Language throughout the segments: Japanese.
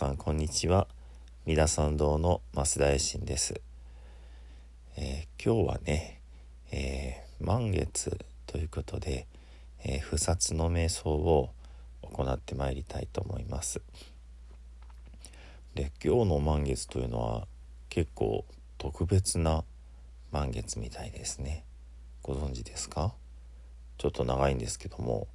さんこんにちは。三田参道の増田衛進です、えー今日はね、えー満月ということで、えー不殺の瞑想を行ってまいりたいと思います。で今日の満月というのは結構特別な満月みたいですね。ご存知ですか？ちょっと長いんですけども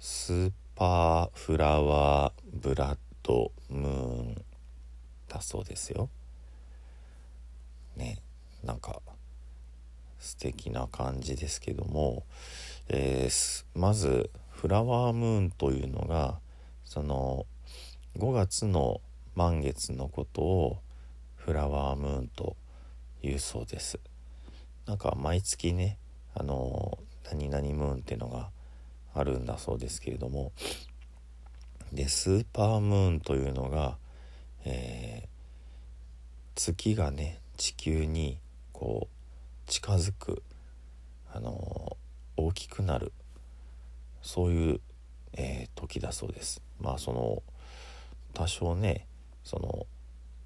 スーパーフラワーブラッドムーンだそうですよ。ねなんか素敵な感じですけども、えーまずフラワームーンというのがその5月の満月のことをフラワームーンというそうです。なんか毎月ねあの何々ムーンっていうのがあるんだそうですけれどもでスーパームーンというのが、えー月がね地球にこう近づくあの大きくなるそういう、えー時だそうです。まあその多少ねその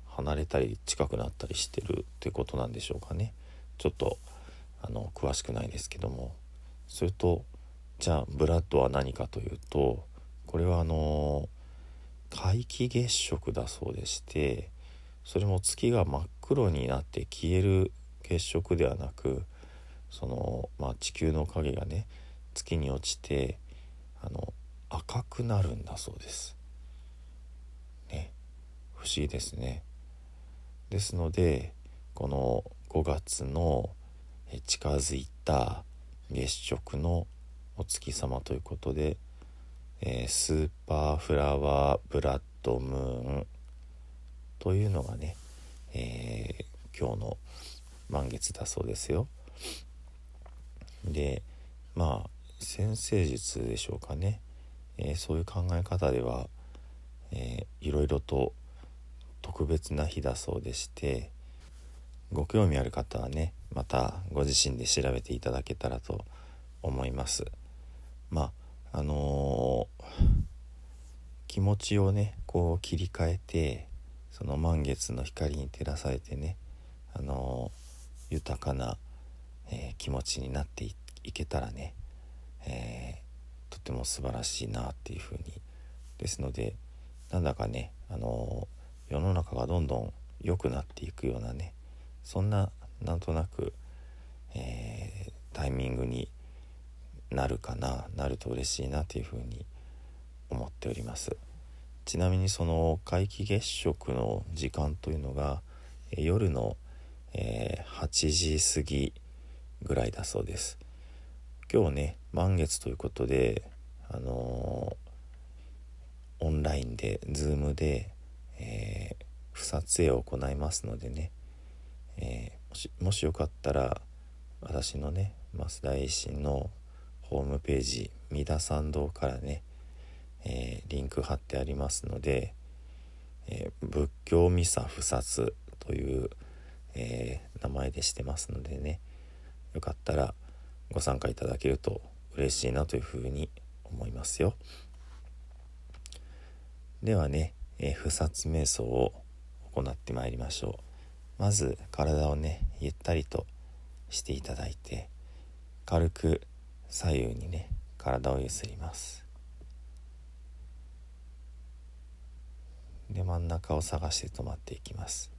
離れたり近くなったりしてるってことなんでしょうかね。ちょっとあの詳しくないですけども。それとじゃあブラッドは何かというとこれはあの皆既月食だそうでしてそれも月が真っ黒になって消える月食ではなくその、まあ、地球の影がね月に落ちてあの赤くなるんだそうです。ね不思議ですね。ですのでこの5月の近づいた月食のお月様ということで、えースーパーフラワーブラッドムーンというのがね、えー今日の満月だそうですよ。でまあ先生術でしょうかね、えーそういう考え方では、えーいろいろと特別な日だそうでしてご興味ある方はねまたご自身で調べていただけたらと思います。まああの気持ちをねこう切り替えてその満月の光に照らされてねあの豊かな、えー気持ちになっていけたらね、えーとても素晴らしいなっていうふうに。ですのでなんだかねあの世の中がどんどん良くなっていくようなねそんななんとなく、えータイミングになるかななると嬉しいなというふうに思っております。ちなみにその皆既月食の時間というのが夜の、えー8時過ぎぐらいだそうです。今日ね満月ということであのーオンラインで Zoom で、えー不撮影を行いますのでね、えーもしもしよかったら私のね増田衛進のホームページ三田参道からね、えー、リンク貼ってありますので、えー、仏教ミサ不殺という、えー、名前でしてますのでねよかったらご参加いただけると嬉しいなというふうに思いますよ。ではね、えー、不殺瞑想を行ってまいりましょう。まず体をねゆったりとしていただいて軽く左右にね体をゆすりますで真ん中を探して止まっていきます。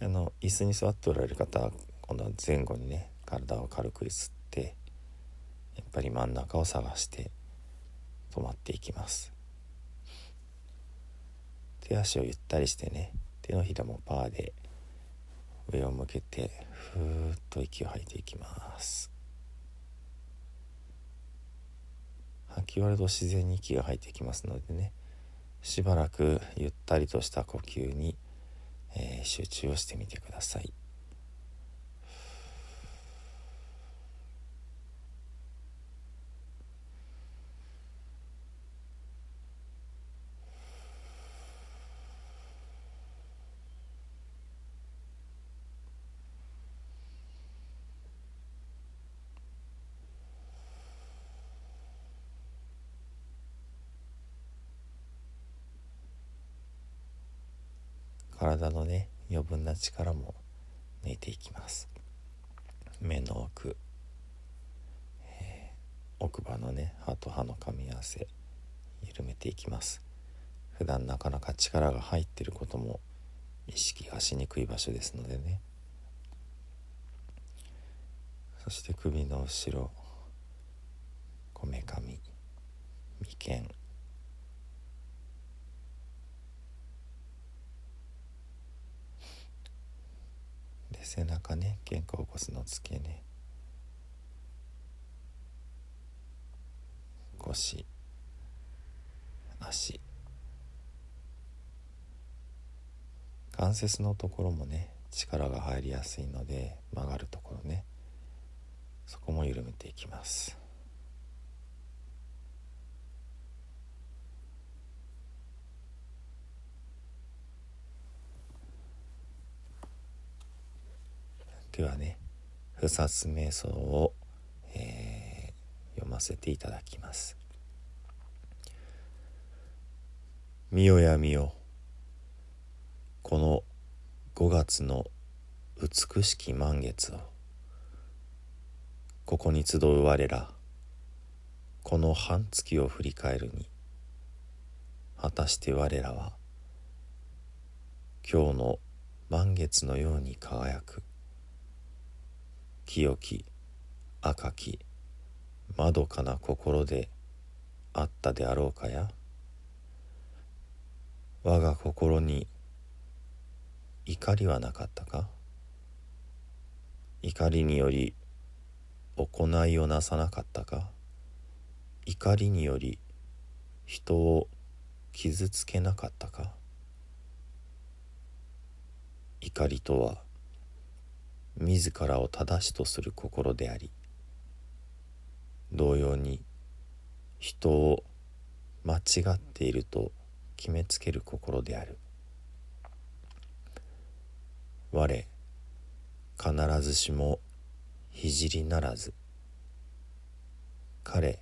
あの椅子に座っておられる方は今度は前後にね体を軽くゆすってやっぱり真ん中を探して止まっていきます。手足をゆったりしてね手のひらもパーで上を向けてふーっと息を吐いていきます。吐き終わると自然に息が入ってきますのでねしばらくゆったりとした呼吸に、えー、集中をしてみてください。体のね余分な力も抜いていきます。目の奥、えー、奥歯のね歯と歯の噛み合わせ緩めていきます。普段なかなか力が入ってることも意識がしにくい場所ですのでね。そして首の後ろ。こめかみ。眉間。背中ね肩甲骨の付け根。腰。足。関節のところもね力が入りやすいので曲がるところね。そこも緩めていきます。ではね不殺瞑想を、えー、読ませていただきます。見よや見よ。この5月の美しき満月をここに集う我らこの半月を振り返るに果たして我らは今日の満月のように輝く。清き赤きまどかな心であったであろうかや？我が心に怒りはなかったか？怒りにより行いをなさなかったか？怒りにより人を傷つけなかったか？怒りとは自らを正しとする心であり同様に人を間違っていると決めつける心である。我必ずしも聖ならず。彼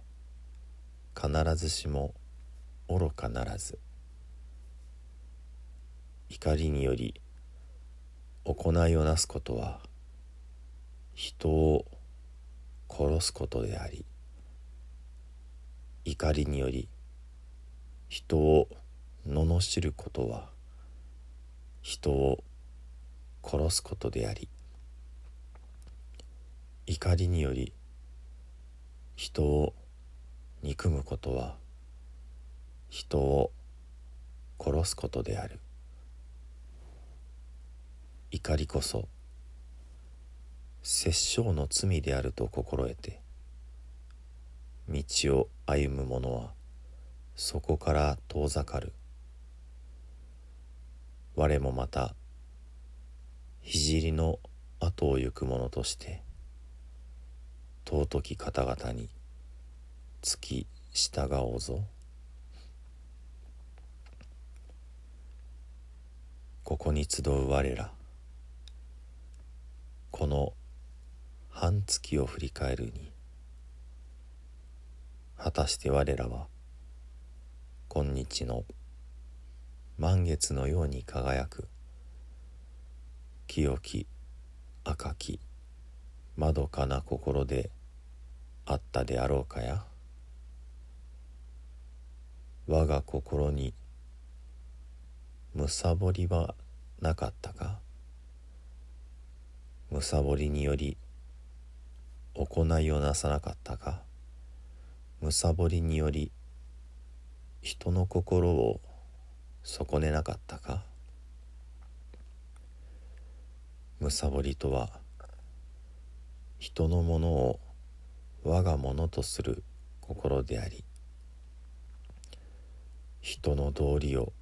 必ずしも愚かならず。怒りにより行いをなすことは人を殺すことであり怒りにより人を罵ることは人を殺すことであり怒りにより人を憎むことは人を殺すことである。怒りこそ殺生の罪であると心得て道を歩む者はそこから遠ざかる。我もまた聖の後を行く者として尊き方々につき従おうぞ。ここに集う我らこの半月を振り返るに果たして我らは今日の満月のように輝く清き赤きまどかな心であったであろうかや。我が心にむさぼりはなかったか。むさぼりにより行いをなさなかったか？むさぼりにより人の心を損ねなかったか？むさぼりとは人のものを我がものとする心であり人の道理を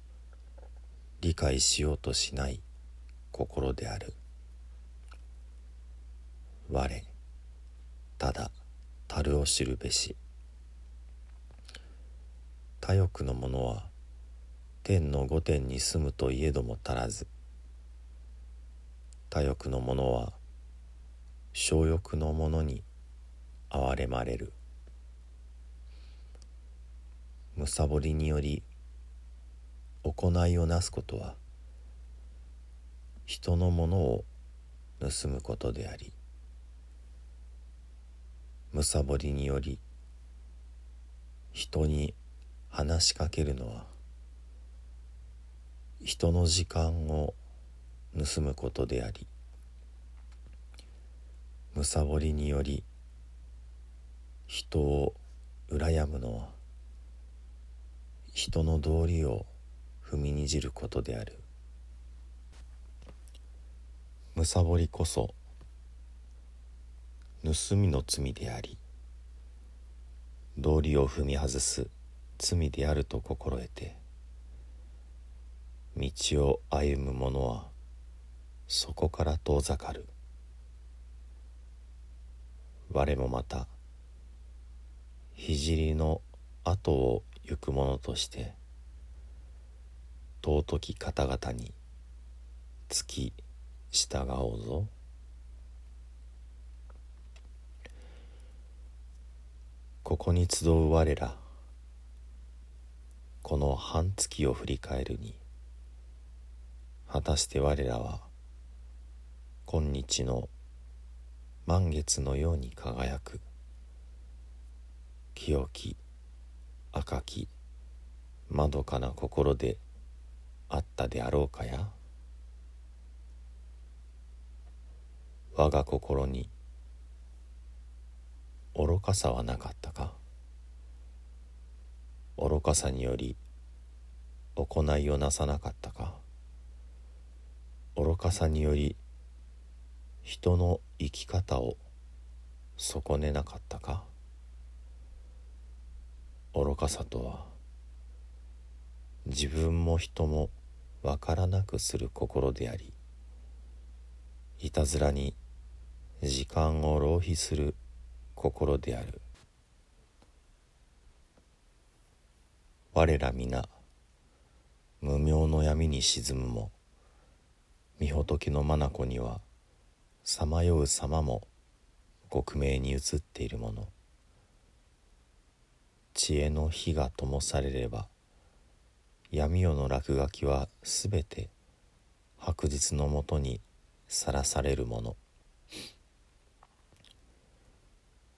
理解しようとしない心である。我。ただ樽を知るべし。他欲の者は天の御殿に住むといえども足らず。他欲の者は小欲の者に憐れまれる。むさぼりにより行いをなすことは人のものを盗むことでありむさぼりにより人に話しかけるのは人の時間を盗むことでありむさぼりにより人を羨むのは人の道理を踏みにじることである。むさぼりこそ盗みの罪であり道理を踏み外す罪であると心得て道を歩む者はそこから遠ざかる。我もまた聖の後を行く者として尊き方々につき従おうぞ。ここに集う我らこの半月を振り返るに果たして我らは今日の満月のように輝く清き赤きまどかな心であったであろうかや？我が心に愚かさはなかったか？愚かさにより行いをなさなかったか？愚かさにより人の生き方を損ねなかったか？愚かさとは自分も人もわからなくする心でありいたずらに時間を浪費する心である。我ら皆無明の闇に沈むも御仏の眼にはさまよう様も克明に映っているもの。知恵の火が灯されれば闇夜の落書きはすべて白日のもとにさらされるもの。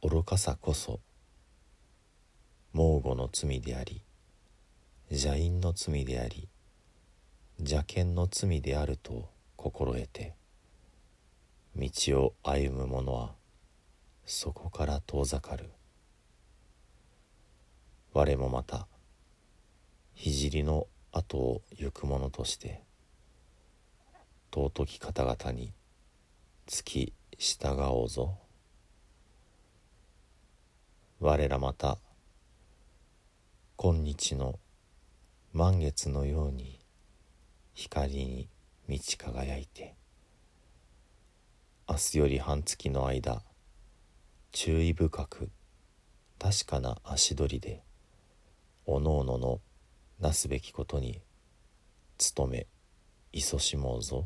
愚かさこそ猛虎の罪であり邪因の罪であり邪見の罪であると心得て道を歩む者はそこから遠ざかる。我もまた聖の後を行く者として尊き方々に付き従おうぞ。我らまた今日の満月のように光に満ち輝いて明日より半月の間注意深く確かな足取りでおのおののなすべきことに努め勤しもうぞ。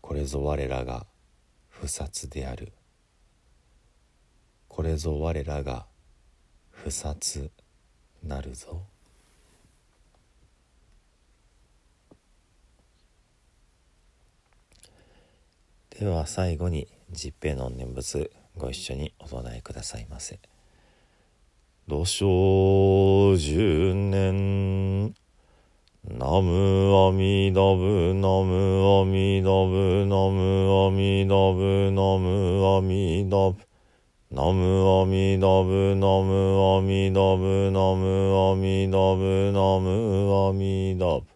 これぞ我らが不殺である。これぞ我らが不殺なるぞ。では最後に十平の念仏ご一緒にお唱えくださいませ。土生十年。ナムアミダブナムアミダブナムアミダブナムアミダブ。ナムアミダブナムアミダブナムアミダブナムアミダブ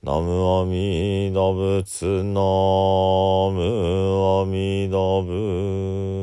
ナムアミダブツナムアミダブ